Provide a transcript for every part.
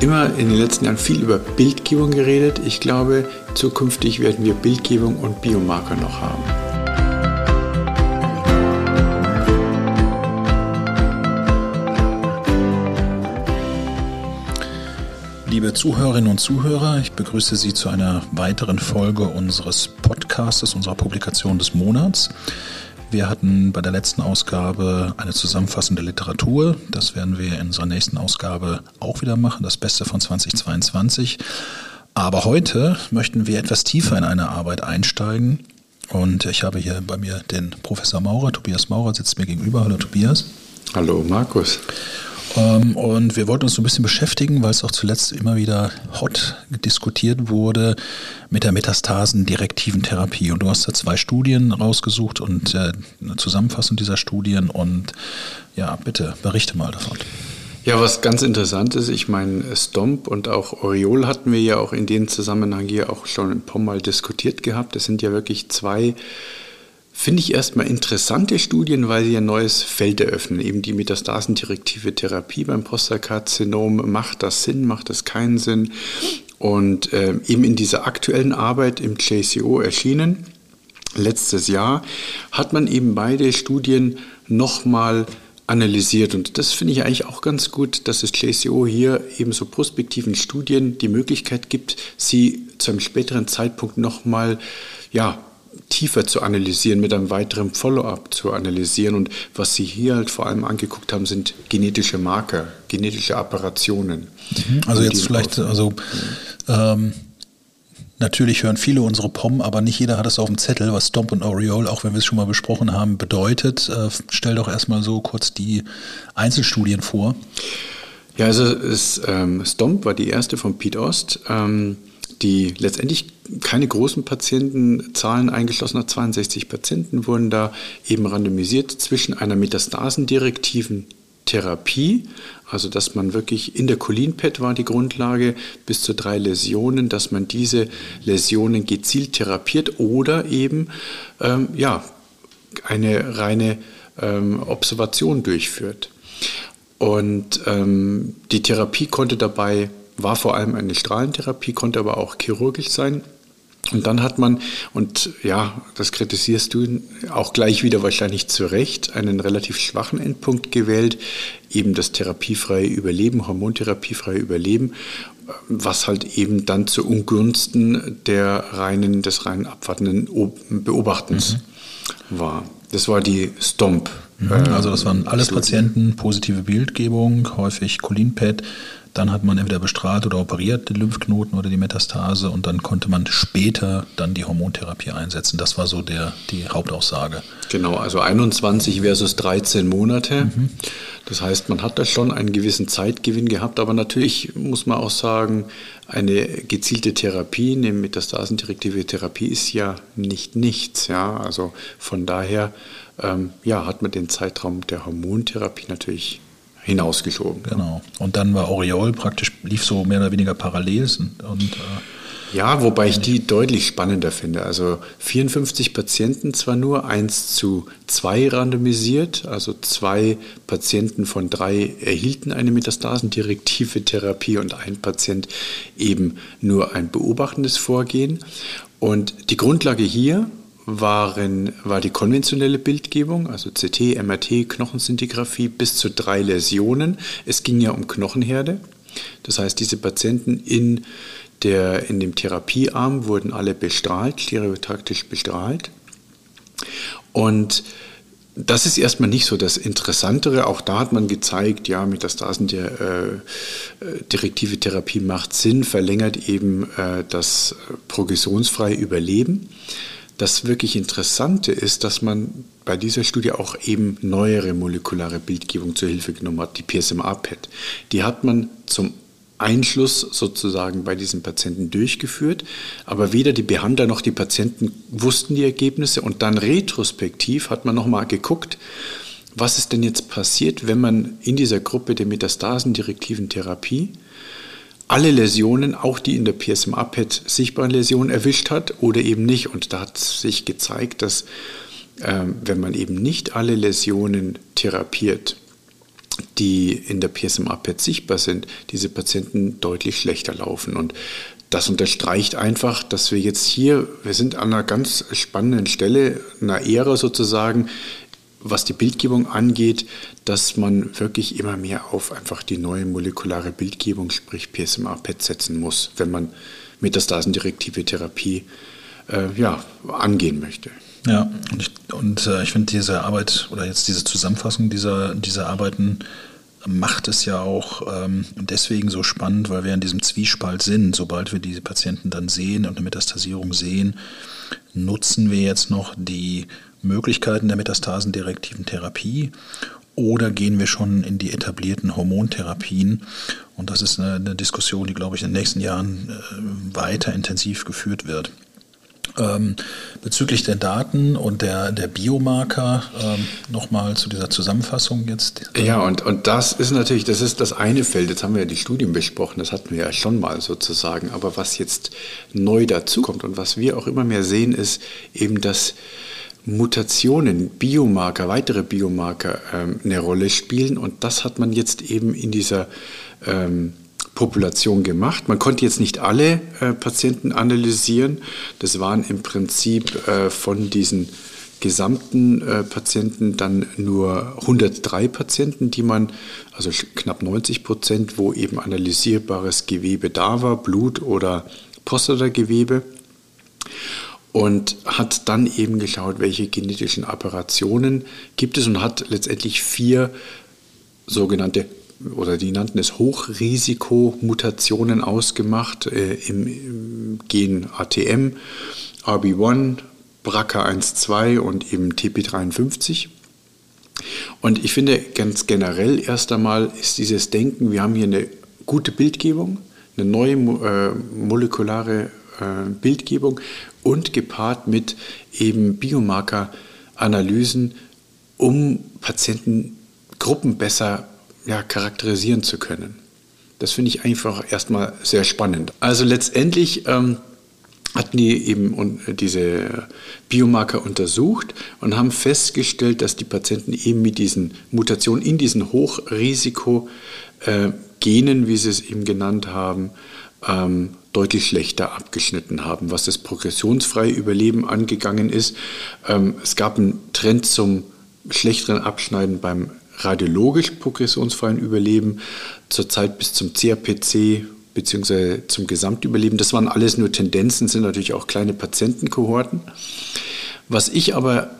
immer in den letzten Jahren viel über Bildgebung geredet. Ich glaube, zukünftig werden wir Bildgebung und Biomarker noch haben. Liebe Zuhörerinnen und Zuhörer, ich begrüße Sie zu einer weiteren Folge unseres Podcasts, unserer Publikation des Monats. Wir hatten bei der letzten Ausgabe eine zusammenfassende Literatur. Das werden wir in unserer nächsten Ausgabe auch wieder machen, das Beste von 2022. Aber heute möchten wir etwas tiefer in eine Arbeit einsteigen. Und ich habe hier bei mir den Professor Maurer, Tobias Maurer sitzt mir gegenüber. Hallo Tobias. Hallo Markus. Ähm, und wir wollten uns so ein bisschen beschäftigen, weil es auch zuletzt immer wieder hot diskutiert wurde mit der metastasendirektiven Therapie. Und du hast da zwei Studien rausgesucht und äh, eine Zusammenfassung dieser Studien. Und ja, bitte berichte mal davon. Ja, was ganz interessant ist, ich meine, Stomp und auch Oriol hatten wir ja auch in dem Zusammenhang hier auch schon ein paar Mal diskutiert gehabt. Das sind ja wirklich zwei Finde ich erstmal interessante Studien, weil sie ein neues Feld eröffnen. Eben die metastasendirektive Therapie beim Prostatkarzinom. Macht das Sinn? Macht das keinen Sinn? Und äh, eben in dieser aktuellen Arbeit im JCO erschienen, letztes Jahr, hat man eben beide Studien nochmal analysiert. Und das finde ich eigentlich auch ganz gut, dass das JCO hier eben so prospektiven Studien die Möglichkeit gibt, sie zu einem späteren Zeitpunkt nochmal ja, tiefer zu analysieren, mit einem weiteren Follow-up zu analysieren. Und was Sie hier halt vor allem angeguckt haben, sind genetische Marker, genetische Apparationen. Mhm. Also jetzt vielleicht, also ähm, natürlich hören viele unsere POM, aber nicht jeder hat es auf dem Zettel, was Stomp und Oriole, auch wenn wir es schon mal besprochen haben, bedeutet. Äh, stell doch erstmal so kurz die Einzelstudien vor. Ja, also es, ähm, Stomp war die erste von Pete Ost. Ähm, die letztendlich keine großen Patientenzahlen eingeschlossen hat. 62 Patienten wurden da eben randomisiert zwischen einer metastasendirektiven Therapie, also dass man wirklich in der Cholinpad war die Grundlage, bis zu drei Läsionen, dass man diese Läsionen gezielt therapiert oder eben ähm, ja, eine reine ähm, Observation durchführt. Und ähm, die Therapie konnte dabei war vor allem eine Strahlentherapie, konnte aber auch chirurgisch sein. Und dann hat man, und ja, das kritisierst du auch gleich wieder wahrscheinlich zu Recht, einen relativ schwachen Endpunkt gewählt, eben das therapiefreie Überleben, hormontherapiefreie Überleben, was halt eben dann zu Ungunsten der reinen, des reinen abwartenden Beobachtens mhm. war. Das war die Stomp. Mhm. Also das waren alles Patienten, positive Bildgebung, häufig Cholinpad, dann hat man entweder bestrahlt oder operiert den Lymphknoten oder die Metastase und dann konnte man später dann die Hormontherapie einsetzen. Das war so der, die Hauptaussage. Genau, also 21 versus 13 Monate. Mhm. Das heißt, man hat da schon einen gewissen Zeitgewinn gehabt, aber natürlich muss man auch sagen, eine gezielte Therapie, eine metastasendirektive Therapie ist ja nicht nichts. Ja? Also von daher ähm, ja, hat man den Zeitraum der Hormontherapie natürlich hinausgeschoben. Genau. Und dann war Oriol praktisch, lief so mehr oder weniger parallel. Und, äh, ja, wobei ich die deutlich spannender finde. Also 54 Patienten zwar nur, 1 zu 2 randomisiert, also zwei Patienten von drei erhielten eine metastasendirektive Therapie und ein Patient eben nur ein beobachtendes Vorgehen. Und die Grundlage hier waren, war die konventionelle Bildgebung, also CT, MRT, Knochensintigraphie bis zu drei Läsionen. Es ging ja um Knochenherde. Das heißt, diese Patienten in, der, in dem Therapiearm wurden alle bestrahlt, stereotaktisch bestrahlt. Und das ist erstmal nicht so das Interessantere. Auch da hat man gezeigt, ja, Metastasen der äh, direktive Therapie macht Sinn, verlängert eben äh, das progressionsfreie Überleben. Das wirklich Interessante ist, dass man bei dieser Studie auch eben neuere molekulare Bildgebung zur Hilfe genommen hat, die PSMA-PET. Die hat man zum Einschluss sozusagen bei diesen Patienten durchgeführt, aber weder die Behandler noch die Patienten wussten die Ergebnisse und dann retrospektiv hat man nochmal geguckt, was ist denn jetzt passiert, wenn man in dieser Gruppe der metastasendirektiven Therapie alle Läsionen, auch die in der PSMA-PET sichtbaren Läsionen erwischt hat oder eben nicht. Und da hat sich gezeigt, dass ähm, wenn man eben nicht alle Läsionen therapiert, die in der PSMA-PET sichtbar sind, diese Patienten deutlich schlechter laufen. Und das unterstreicht einfach, dass wir jetzt hier, wir sind an einer ganz spannenden Stelle, einer Ära sozusagen, was die Bildgebung angeht, dass man wirklich immer mehr auf einfach die neue molekulare Bildgebung, sprich PSMA-PET setzen muss, wenn man metastasendirektive Therapie äh, ja, angehen möchte. Ja, und ich, und, äh, ich finde diese Arbeit oder jetzt diese Zusammenfassung dieser, dieser Arbeiten macht es ja auch ähm, deswegen so spannend, weil wir in diesem Zwiespalt sind. Sobald wir diese Patienten dann sehen und eine Metastasierung sehen, nutzen wir jetzt noch die Möglichkeiten der metastasendirektiven Therapie oder gehen wir schon in die etablierten Hormontherapien? Und das ist eine, Diskussion, die, glaube ich, in den nächsten Jahren äh, weiter intensiv geführt wird. Ähm, bezüglich der Daten und der, der Biomarker ähm, nochmal zu dieser Zusammenfassung jetzt. Ja, und, und das ist natürlich, das ist das eine Feld. Jetzt haben wir ja die Studien besprochen, das hatten wir ja schon mal sozusagen. Aber was jetzt neu dazukommt und was wir auch immer mehr sehen, ist eben, dass Mutationen, Biomarker, weitere Biomarker ähm, eine Rolle spielen. Und das hat man jetzt eben in dieser ähm, Population gemacht. Man konnte jetzt nicht alle äh, Patienten analysieren. Das waren im Prinzip äh, von diesen gesamten äh, Patienten dann nur 103 Patienten, die man, also knapp 90 Prozent, wo eben analysierbares Gewebe da war, Blut oder Prostatagewebe und hat dann eben geschaut, welche genetischen Apparationen gibt es und hat letztendlich vier sogenannte oder die nannten es Hochrisikomutationen ausgemacht äh, im, im, Gen ATM, RB1, BRCA12 und eben TP53. Und ich finde ganz generell erst einmal ist dieses Denken, wir haben hier eine gute Bildgebung, eine neue äh, molekulare Bildgebung und gepaart mit eben Biomarker-Analysen, um Patientengruppen besser ja, charakterisieren zu können. Das finde ich einfach erstmal sehr spannend. Also letztendlich ähm, hatten die eben diese Biomarker untersucht und haben festgestellt, dass die Patienten eben mit diesen Mutationen in diesen Hochrisikogenen, äh, wie sie es eben genannt haben, ähm, deutlich schlechter abgeschnitten haben, was das progressionsfreie Überleben angegangen ist. Ähm, es gab einen Trend zum schlechteren Abschneiden beim radiologisch progressionsfreien Überleben, zurzeit bis zum CRPC bzw. zum Gesamtüberleben. Das waren alles nur Tendenzen, sind natürlich auch kleine Patientenkohorten. Was ich aber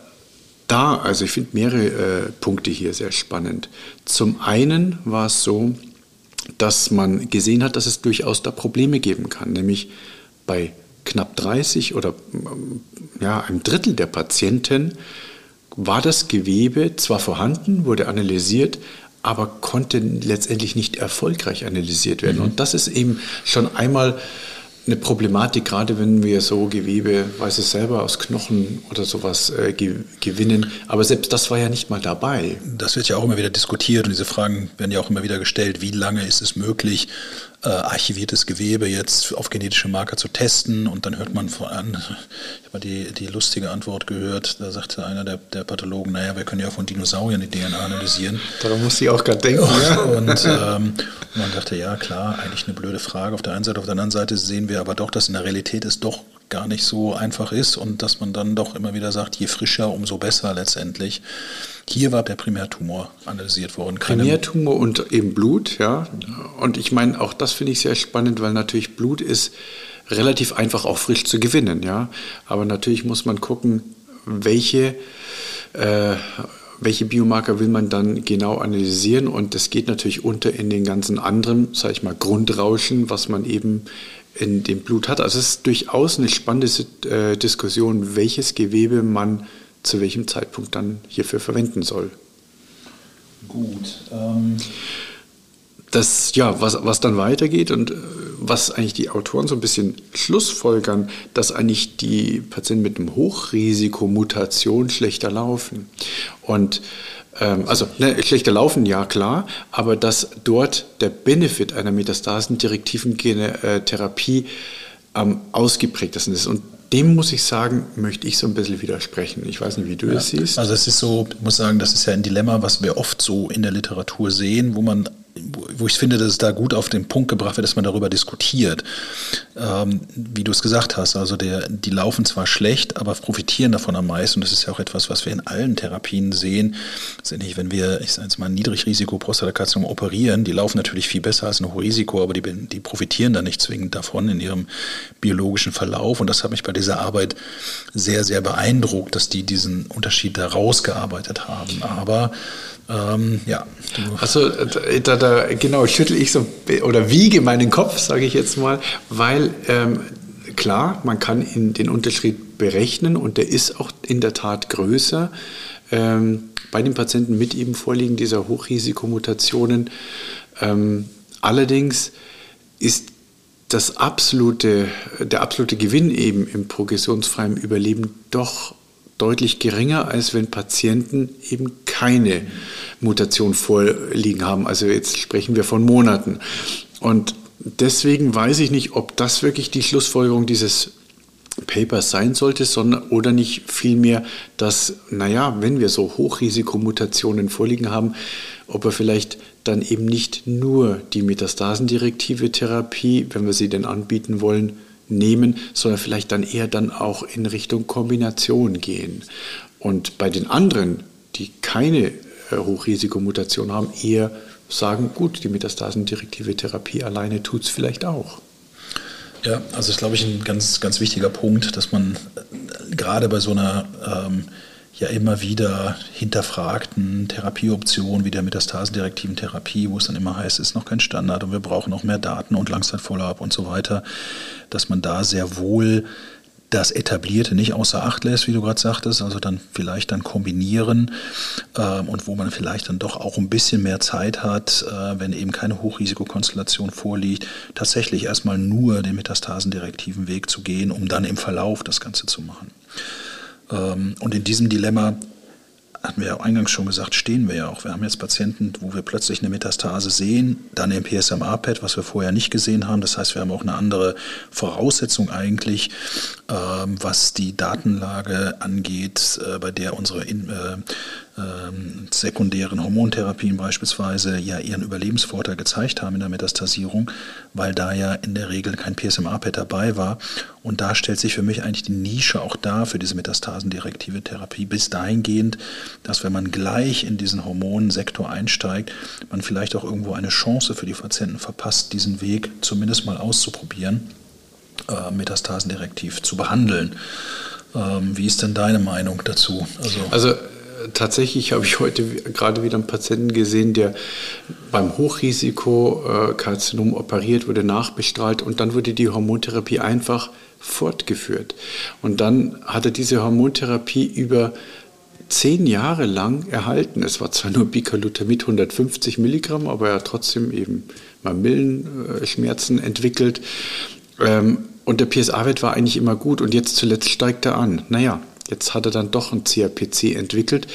da, also ich finde mehrere äh, Punkte hier sehr spannend. Zum einen war es so, dass man gesehen hat, dass es durchaus da Probleme geben kann, nämlich bei knapp 30 oder ja, einem Drittel der Patienten war das Gewebe zwar vorhanden, wurde analysiert, aber konnte letztendlich nicht erfolgreich analysiert werden. Mhm. Und das ist eben schon einmal eine Problematik, gerade wenn wir so Gewebe, weiß ich selber, aus Knochen oder sowas äh, gewinnen. Aber selbst das war ja nicht mal dabei. Das wird ja auch immer wieder diskutiert und diese Fragen werden ja auch immer wieder gestellt. Wie lange ist es möglich, äh, archiviertes Gewebe jetzt auf genetische Marker zu testen? Und dann hört man voran, ich habe die, die lustige Antwort gehört, da sagte einer der, der Pathologen, naja, wir können ja von Dinosauriern die DNA analysieren. Darum musste ich auch gerade denken. Ja. Und ähm, man dachte, ja klar, eigentlich eine blöde Frage auf der einen Seite. Auf der anderen Seite sehen wir aber doch, dass in der Realität es doch gar nicht so einfach ist und dass man dann doch immer wieder sagt, je frischer, umso besser letztendlich. Hier war der Primärtumor analysiert worden. Primärtumor und eben Blut, ja. Und ich meine, auch das finde ich sehr spannend, weil natürlich Blut ist relativ einfach auch frisch zu gewinnen, ja. Aber natürlich muss man gucken, welche äh, welche Biomarker will man dann genau analysieren und das geht natürlich unter in den ganzen anderen, sage ich mal, Grundrauschen, was man eben in dem Blut hat. Also es ist durchaus eine spannende äh, Diskussion, welches Gewebe man zu welchem Zeitpunkt dann hierfür verwenden soll. Gut. Ähm das, ja, was, was dann weitergeht und äh, was eigentlich die Autoren so ein bisschen schlussfolgern, dass eigentlich die Patienten mit einem Hochrisikomutation schlechter laufen. Und ähm, also ne, schlechter laufen, ja klar, aber dass dort der Benefit einer metastasendirektiven Therapie am ausgeprägtesten ist. Und dem muss ich sagen, möchte ich so ein bisschen widersprechen. Ich weiß nicht, wie du ja. das siehst. Also es ist so, ich muss sagen, das ist ja ein Dilemma, was wir oft so in der Literatur sehen, wo man wo ich finde, dass es da gut auf den Punkt gebracht wird, dass man darüber diskutiert. Ähm, wie du es gesagt hast, also der, die laufen zwar schlecht, aber profitieren davon am meisten. Und das ist ja auch etwas, was wir in allen Therapien sehen. nicht, wenn wir, ich sage jetzt mal, Niedrigrisiko-Prostatakarzinom operieren, die laufen natürlich viel besser als ein Hochrisiko, aber die, die profitieren da nicht zwingend davon in ihrem biologischen Verlauf. Und das hat mich bei dieser Arbeit sehr, sehr beeindruckt, dass die diesen Unterschied da rausgearbeitet haben. Aber ähm, ja. Also da, da, genau schüttel ich so oder wiege meinen Kopf, sage ich jetzt mal, weil ähm, klar, man kann den Unterschied berechnen und der ist auch in der Tat größer. Ähm, bei den Patienten mit eben Vorliegen dieser Hochrisikomutationen. Ähm, allerdings ist das absolute, der absolute Gewinn eben im progressionsfreien Überleben doch deutlich geringer, als wenn Patienten eben keine Mutation vorliegen haben. Also jetzt sprechen wir von Monaten. Und deswegen weiß ich nicht, ob das wirklich die Schlussfolgerung dieses Papers sein sollte, sondern oder nicht vielmehr, dass, naja, wenn wir so Hochrisikomutationen vorliegen haben, ob wir vielleicht dann eben nicht nur die metastasendirektive Therapie, wenn wir sie denn anbieten wollen, nehmen, sondern vielleicht dann eher dann auch in Richtung Kombination gehen. Und bei den anderen, die keine äh, Hochrisikomutation haben, eher sagen, gut, die metastasendirektive Therapie alleine tut es vielleicht auch. Ja, also ist, glaube ich, ein ganz, ganz wichtiger Punkt, dass man äh, gerade bei so einer ähm, ja immer wieder hinterfragten Therapieoptionen wie der metastasendirektiven Therapie, wo es dann immer heißt, es ist noch kein Standard und wir brauchen noch mehr Daten und Langzeitfollow-up und so weiter, dass man da sehr wohl das Etablierte nicht außer Acht lässt, wie du gerade sagtest, also dann vielleicht dann kombinieren ähm, und wo man vielleicht dann doch auch ein bisschen mehr Zeit hat, äh, wenn eben keine Hochrisikokonstellation vorliegt, tatsächlich erstmal nur den metastasendirektiven Weg zu gehen, um dann im Verlauf das Ganze zu machen. Ähm, und in diesem Dilemma hatten wir ja eingangs schon gesagt, stehen wir ja auch. Wir haben jetzt Patienten, wo wir plötzlich eine Metastase sehen, dann im PSMA-PET, was wir vorher nicht gesehen haben. Das heißt, wir haben auch eine andere Voraussetzung eigentlich, ähm, was die Datenlage angeht, äh, bei der unsere äh, ähm, sekundären Hormontherapien beispielsweise ja ihren Überlebensvorteil gezeigt haben in der Metastasierung, weil da ja in der Regel kein PSMA-PET dabei war. Und da stellt sich für mich eigentlich die Nische auch da für diese metastasendirektive Therapie bis dahingehend, dass wenn man gleich in diesen Hormonsektor einsteigt, man vielleicht auch irgendwo eine Chance für die Patienten verpasst, diesen Weg zumindest mal auszuprobieren, äh, metastasendirektiv zu behandeln. Ähm, wie ist denn deine Meinung dazu? Also, also tatsächlich habe ich heute gerade wieder einen Patienten gesehen, der beim Hochrisikokarzinom operiert wurde, nachbestrahlt und dann wurde die Hormontherapie einfach fortgeführt. Und dann hat er diese Hormontherapie über zehn Jahre lang erhalten. Es war zwar nur Bicalutamid 150 Milligramm, aber er hat trotzdem eben Mamillenschmerzen entwickelt. Ähm, und der PSA-Wert war eigentlich immer gut und jetzt zuletzt steigt er an. Naja, Jetzt hat er dann doch ein CRPC entwickelt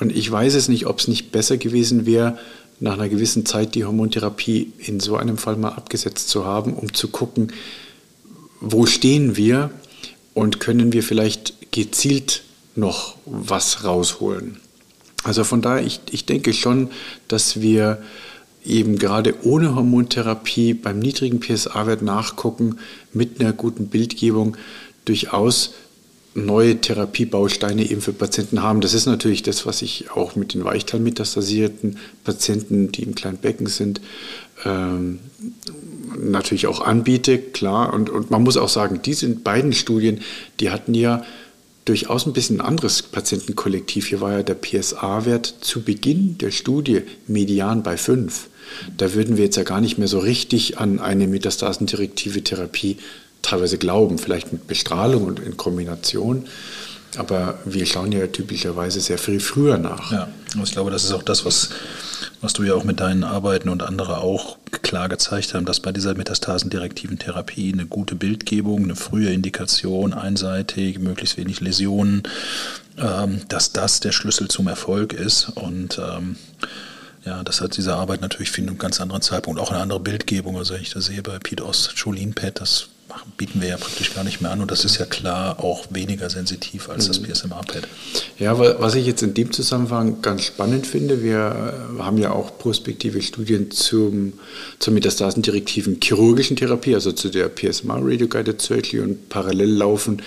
und ich weiß es nicht, ob es nicht besser gewesen wäre, nach einer gewissen Zeit die Hormontherapie in so einem Fall mal abgesetzt zu haben, um zu gucken, wo stehen wir und können wir vielleicht gezielt noch was rausholen. Also von daher, ich, ich denke schon, dass wir eben gerade ohne Hormontherapie beim niedrigen PSA-Wert nachgucken, mit einer guten Bildgebung durchaus neue Therapiebausteine eben für Patienten haben. Das ist natürlich das, was ich auch mit den Weichteilmetastasierten Patienten, die im kleinen Becken sind, ähm, natürlich auch anbiete, klar. Und, und man muss auch sagen, diese beiden Studien, die hatten ja durchaus ein bisschen ein anderes Patientenkollektiv. Hier war ja der PSA-Wert zu Beginn der Studie median bei 5. Da würden wir jetzt ja gar nicht mehr so richtig an eine metastasendirektive Therapie teilweise glauben, vielleicht mit Bestrahlung und in Kombination. Aber wir schauen ja typischerweise sehr viel früher nach. Ja, ich glaube, das ist auch das, was, was du ja auch mit deinen Arbeiten und andere auch klar gezeigt haben, dass bei dieser metastasendirektiven Therapie eine gute Bildgebung, eine frühe Indikation, einseitig, möglichst wenig Läsionen, ähm, dass das der Schlüssel zum Erfolg ist. Und ähm, ja, das hat diese Arbeit natürlich für einen ganz anderen Zeitpunkt auch eine andere Bildgebung. Also wenn ich das sehe bei Pete Ost, Jolene Pet, das bieten wir ja praktisch gar nicht mehr an und das ist ja klar auch weniger sensitiv als das mhm. PSMA-Pad. Ja, was ich jetzt in dem Zusammenhang ganz spannend finde, wir äh, haben ja auch prospektive Studien zum, zur metastasendirektiven chirurgischen Therapie, also zu der PSMA Radio Guided Surgery und parallel laufen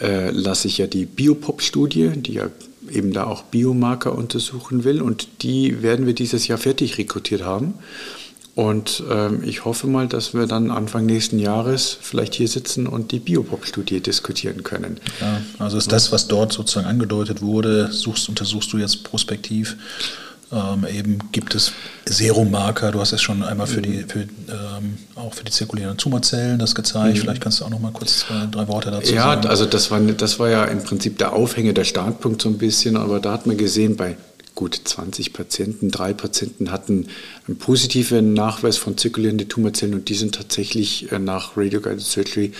äh, lasse ich ja die Biopop-Studie, die ja eben da auch Biomarker untersuchen will und die werden wir dieses Jahr fertig rekrutiert haben. Und ähm, ich hoffe mal, dass wir dann Anfang nächsten Jahres vielleicht hier sitzen und die Biopop-Studie diskutieren können. Ja, also ist das, was dort sozusagen angedeutet wurde, suchst, untersuchst du jetzt prospektiv ähm, eben gibt es Serummarker, du hast es schon einmal für die, für, ähm, auch für die zirkulierenden Tumorzellen das gezeigt. Mhm. Vielleicht kannst du auch noch mal kurz zwei, drei Worte dazu ja, sagen. Ja, also das war, das war ja im Prinzip der Aufhänger, der Startpunkt so ein bisschen, aber da hat man gesehen, bei gut 20 Patienten, drei Patienten hatten einen positiven Nachweis von zirkulierenden Tumorzellen und die sind tatsächlich äh, nach Radioguided Surgery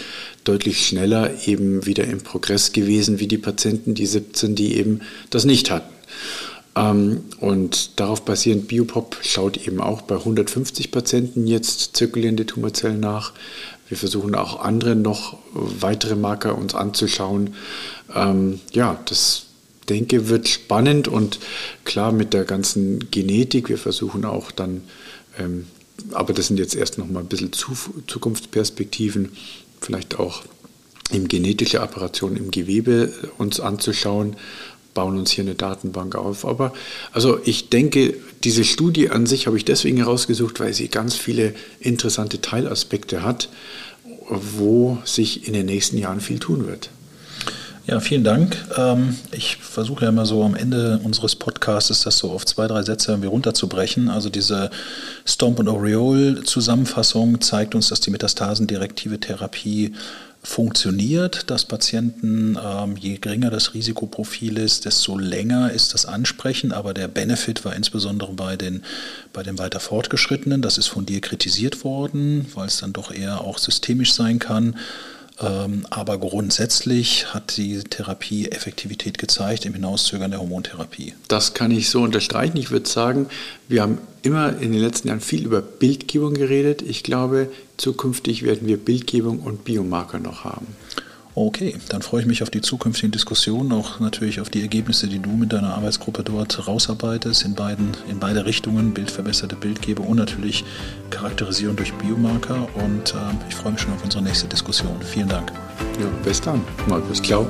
deutlich schneller eben wieder im Progress gewesen wie die Patienten, die 17, die eben das nicht hatten. Ähm, und darauf basierend Biopop schaut eben auch bei 150 Patienten jetzt zirkulierende Tumorzellen nach. Wir versuchen auch andere noch weitere Marker uns anzuschauen. Ähm, ja, das denke wird spannend und klar mit der ganzen Genetik. Wir versuchen auch dann, ähm, aber das sind jetzt erst noch mal ein bisschen Zukunftsperspektiven, vielleicht auch im genetische Operationen im Gewebe uns anzuschauen bauen uns hier eine Datenbank auf. Aber also ich denke, diese Studie an sich habe ich deswegen herausgesucht, weil sie ganz viele interessante Teilaspekte hat, wo sich in den nächsten Jahren viel tun wird. Ja, vielen Dank. Ähm, ich versuche ja immer so am Ende unseres Podcasts das so auf zwei, drei Sätze irgendwie runterzubrechen. Also diese Stomp und Aureole Zusammenfassung zeigt uns, dass die metastasendirektive Therapie funktioniert, dass Patienten, ähm, je geringer das Risikoprofil ist, desto länger ist das Ansprechen, aber der Benefit war insbesondere bei den, bei den weiter fortgeschrittenen. Das ist von dir kritisiert worden, weil es dann doch eher auch systemisch sein kann. Ähm, aber grundsätzlich hat die Therapie Effektivität gezeigt im Hinauszögern der Hormontherapie. Das kann ich so unterstreichen. Ich würde sagen, wir haben immer in den letzten Jahren viel über Bildgebung geredet. Ich glaube, zukünftig werden wir Bildgebung und Biomarker noch haben. Okay, dann freue ich mich auf die zukünftigen Diskussionen, auch natürlich auf die Ergebnisse, die du mit deiner Arbeitsgruppe dort rausarbeitest, in, beiden, in beide Richtungen, bildverbesserte Bildgebung und natürlich Charakterisierung durch Biomarker. Und äh, ich freue mich schon auf unsere nächste Diskussion. Vielen Dank. Ja, bis dann. Mal bis klar.